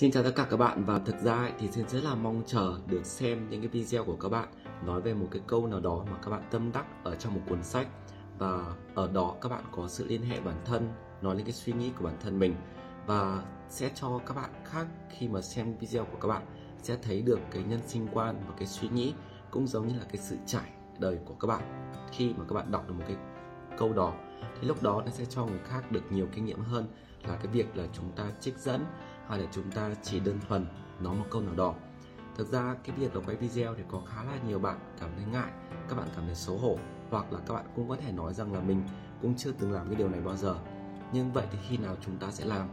Xin chào tất cả các bạn và thực ra ấy, thì xin rất là mong chờ được xem những cái video của các bạn nói về một cái câu nào đó mà các bạn tâm đắc ở trong một cuốn sách và ở đó các bạn có sự liên hệ bản thân nói lên cái suy nghĩ của bản thân mình. Và sẽ cho các bạn khác khi mà xem video của các bạn sẽ thấy được cái nhân sinh quan và cái suy nghĩ cũng giống như là cái sự trải đời của các bạn khi mà các bạn đọc được một cái câu đó. Thì lúc đó nó sẽ cho người khác được nhiều kinh nghiệm hơn là cái việc là chúng ta trích dẫn hay là chúng ta chỉ đơn thuần nói một câu nào đó. Thực ra cái việc là quay video thì có khá là nhiều bạn cảm thấy ngại các bạn cảm thấy xấu hổ hoặc là các bạn cũng có thể nói rằng là mình cũng chưa từng làm cái điều này bao giờ. Nhưng vậy thì khi nào chúng ta sẽ làm?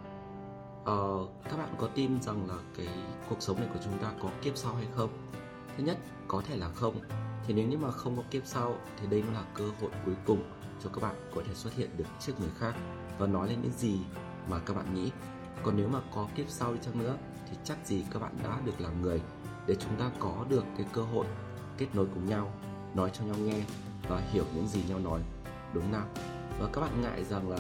Ờ, các bạn có tin rằng là cái cuộc sống này của chúng ta có kiếp sau hay không? Thứ nhất có thể là không. Thì nếu như mà không có kiếp sau thì đây nó là cơ hội cuối cùng cho các bạn có thể xuất hiện được trước người khác và nói lên những gì mà các bạn nghĩ còn nếu mà có kiếp sau đi chăng nữa, thì chắc gì các bạn đã được làm người để chúng ta có được cái cơ hội kết nối cùng nhau, nói cho nhau nghe và hiểu những gì nhau nói. Đúng nào? Và các bạn ngại rằng là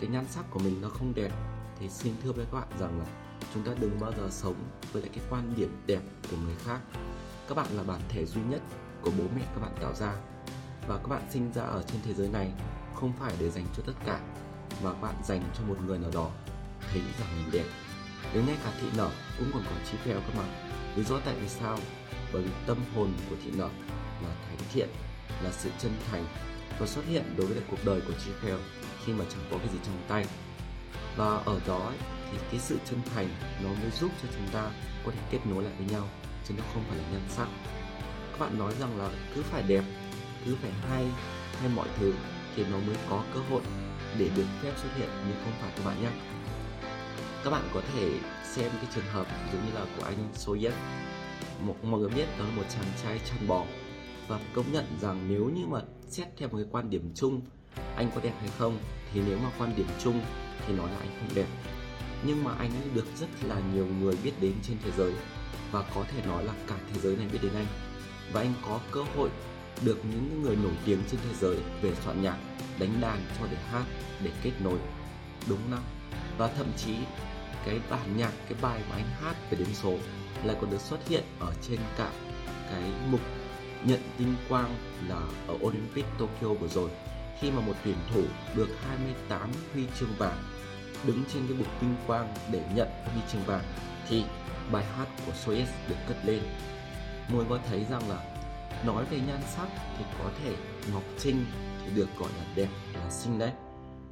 cái nhan sắc của mình nó không đẹp, thì xin thưa với các bạn rằng là chúng ta đừng bao giờ sống với lại cái quan điểm đẹp của người khác. Các bạn là bản thể duy nhất của bố mẹ các bạn tạo ra. Và các bạn sinh ra ở trên thế giới này không phải để dành cho tất cả, mà các bạn dành cho một người nào đó thấy rằng mình đẹp đến ngay cả thị nở cũng còn có trí phèo các bạn lý do tại vì sao? Bởi vì tâm hồn của thị nở là thánh thiện là sự chân thành và xuất hiện đối với cuộc đời của trí phèo khi mà chẳng có cái gì trong tay. Và ở đó ấy, thì cái sự chân thành nó mới giúp cho chúng ta có thể kết nối lại với nhau chứ nó không phải là nhân sắc. Các bạn nói rằng là cứ phải đẹp cứ phải hay hay mọi thứ thì nó mới có cơ hội để được phép xuất hiện nhưng không phải các bạn nhé các bạn có thể xem cái trường hợp giống như là của anh Soyet một, mọi người biết đó là một chàng trai chăn bò. Và công nhận rằng nếu như mà xét theo một cái quan điểm chung, anh có đẹp hay không, thì nếu mà quan điểm chung thì nói là anh không đẹp. Nhưng mà anh ấy được rất là nhiều người biết đến trên thế giới và có thể nói là cả thế giới này biết đến anh. Và anh có cơ hội được những người nổi tiếng trên thế giới về soạn nhạc, đánh đàn, cho để hát, để kết nối. Đúng không và thậm chí cái bản nhạc, cái bài mà anh hát về đếm số lại còn được xuất hiện ở trên cả cái mục nhận tinh quang là ở Olympic Tokyo vừa rồi. Khi mà một tuyển thủ được 28 huy chương vàng đứng trên cái bục tinh quang để nhận huy chương vàng thì bài hát của Soyuz được cất lên. Mọi người có thấy rằng là nói về nhan sắc thì có thể Ngọc Trinh thì được gọi là đẹp, là xinh đấy.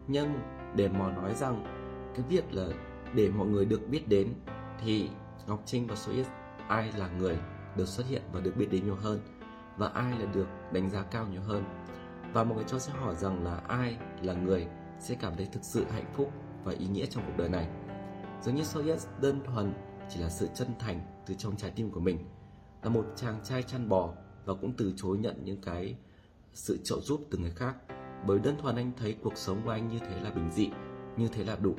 Nhưng để mà nói rằng cái việc là để mọi người được biết đến thì Ngọc Trinh và Soyez ai là người được xuất hiện và được biết đến nhiều hơn và ai là được đánh giá cao nhiều hơn. Và mọi người cho sẽ hỏi rằng là ai là người sẽ cảm thấy thực sự hạnh phúc và ý nghĩa trong cuộc đời này. Giống như Soyez đơn thuần chỉ là sự chân thành từ trong trái tim của mình, là một chàng trai chăn bò và cũng từ chối nhận những cái sự trợ giúp từ người khác. Bởi đơn thuần anh thấy cuộc sống của anh như thế là bình dị, như thế là đủ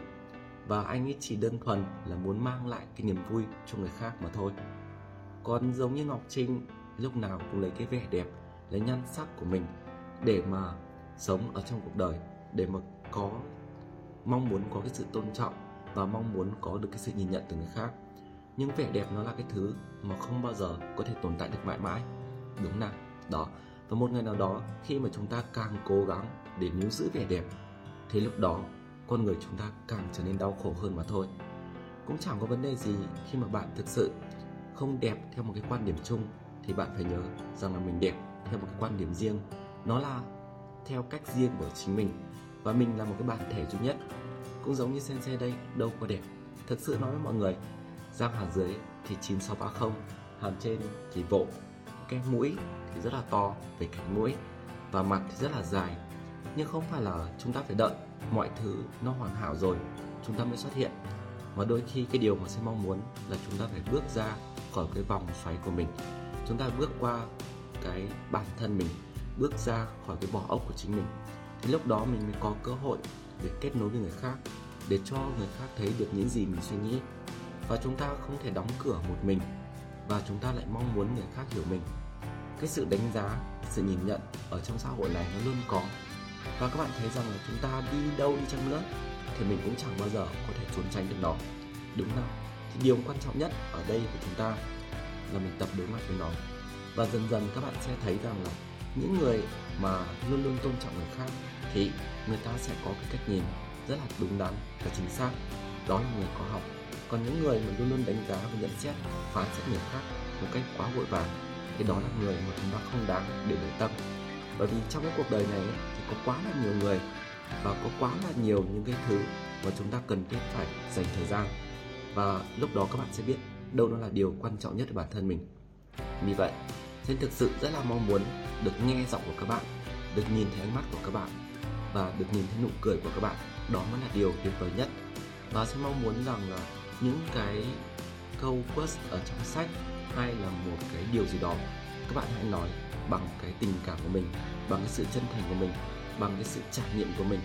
và anh ấy chỉ đơn thuần là muốn mang lại cái niềm vui cho người khác mà thôi. Còn giống như ngọc trinh, lúc nào cũng lấy cái vẻ đẹp, lấy nhan sắc của mình để mà sống ở trong cuộc đời, để mà có, mong muốn có cái sự tôn trọng và mong muốn có được cái sự nhìn nhận từ người khác. Nhưng vẻ đẹp nó là cái thứ mà không bao giờ có thể tồn tại được mãi mãi. Đúng nào? Đó. Và một ngày nào đó, khi mà chúng ta càng cố gắng để níu giữ vẻ đẹp, thì lúc đó con người chúng ta càng trở nên đau khổ hơn mà thôi. Cũng chẳng có vấn đề gì khi mà bạn thực sự không đẹp theo một cái quan điểm chung, thì bạn phải nhớ rằng là mình đẹp theo một cái quan điểm riêng. Nó là theo cách riêng của chính mình, và mình là một cái bản thể duy nhất. Cũng giống như sensei đây, đâu có đẹp. Thật sự nói với mọi người, răng hàm dưới thì 9630 hàm trên thì vộ cái mũi thì rất là to, về cánh mũi, và mặt thì rất là dài nhưng không phải là chúng ta phải đợi, mọi thứ nó hoàn hảo rồi, chúng ta mới xuất hiện. Mà đôi khi cái điều mà sẽ mong muốn là chúng ta phải bước ra khỏi cái vòng xoáy của mình. Chúng ta bước qua cái bản thân mình, bước ra khỏi cái vỏ ốc của chính mình. Thì lúc đó mình mới có cơ hội để kết nối với người khác, để cho người khác thấy được những gì mình suy nghĩ. Và chúng ta không thể đóng cửa một mình, và chúng ta lại mong muốn người khác hiểu mình. Cái sự đánh giá, sự nhìn nhận ở trong xã hội này nó luôn có và các bạn thấy rằng là chúng ta đi đâu đi chăng nữa thì mình cũng chẳng bao giờ có thể trốn tránh được nó. Đúng không thì điều quan trọng nhất ở đây của chúng ta là mình tập đối mặt với nó. Và dần dần các bạn sẽ thấy rằng là những người mà luôn luôn tôn trọng người khác thì người ta sẽ có cái cách nhìn rất là đúng đắn và chính xác. Đó là người có học. Còn những người mà luôn luôn đánh giá và nhận xét, phán xét người khác một cách quá vội vàng thì đó là người mà chúng ta không đáng để để tâm bởi vì trong cái cuộc đời này thì có quá là nhiều người và có quá là nhiều những cái thứ mà chúng ta cần thiết phải dành thời gian. Và lúc đó các bạn sẽ biết đâu nó là điều quan trọng nhất của bản thân mình. Vì vậy nên thực sự rất là mong muốn được nghe giọng của các bạn, được nhìn thấy ánh mắt của các bạn và được nhìn thấy nụ cười của các bạn. Đó mới là điều tuyệt vời nhất. Và sẽ mong muốn rằng là những cái câu quote ở trong sách hay là một cái điều gì đó, các bạn hãy nói bằng cái tình cảm của mình, bằng cái sự chân thành của mình, bằng cái sự trải nghiệm của mình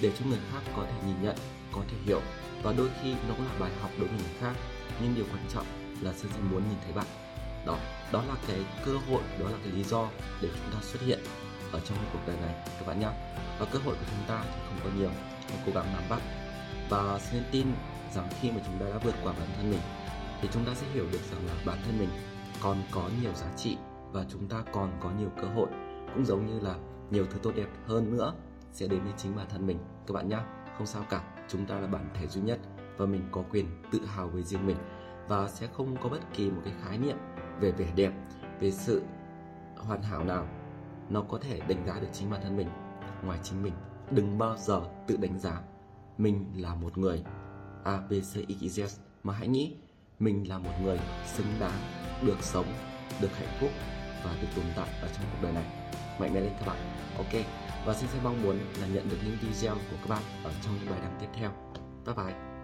để cho người khác có thể nhìn nhận, có thể hiểu. Và đôi khi nó cũng là bài học đối với người khác, nhưng điều quan trọng là sẽ muốn nhìn thấy bạn. Đó đó là cái cơ hội, đó là cái lý do để chúng ta xuất hiện ở trong cuộc đời này, các bạn nhé và cơ hội của chúng ta thì không có nhiều, hãy cố gắng nắm bắt. Và xin tin rằng khi mà chúng ta đã vượt qua bản thân mình, thì chúng ta sẽ hiểu được rằng là bản thân mình còn có nhiều giá trị và chúng ta còn có nhiều cơ hội, cũng giống như là nhiều thứ tốt đẹp hơn nữa sẽ đến với chính bản thân mình. Các bạn nhé không sao cả, chúng ta là bản thể duy nhất và mình có quyền tự hào với riêng mình và sẽ không có bất kỳ một cái khái niệm về vẻ đẹp, về sự hoàn hảo nào nó có thể đánh giá được chính bản thân mình ngoài chính mình. Đừng bao giờ tự đánh giá, mình là một người a, b, c, x, y, z. Mà hãy nghĩ, mình là một người xứng đáng, được sống, được hạnh phúc và được tồn tại ở trong cuộc đời này. Mạnh mẽ lên các bạn. Ok. Và xin sẽ mong muốn là nhận được những video của các bạn ở trong những bài đăng tiếp theo. Bye bye.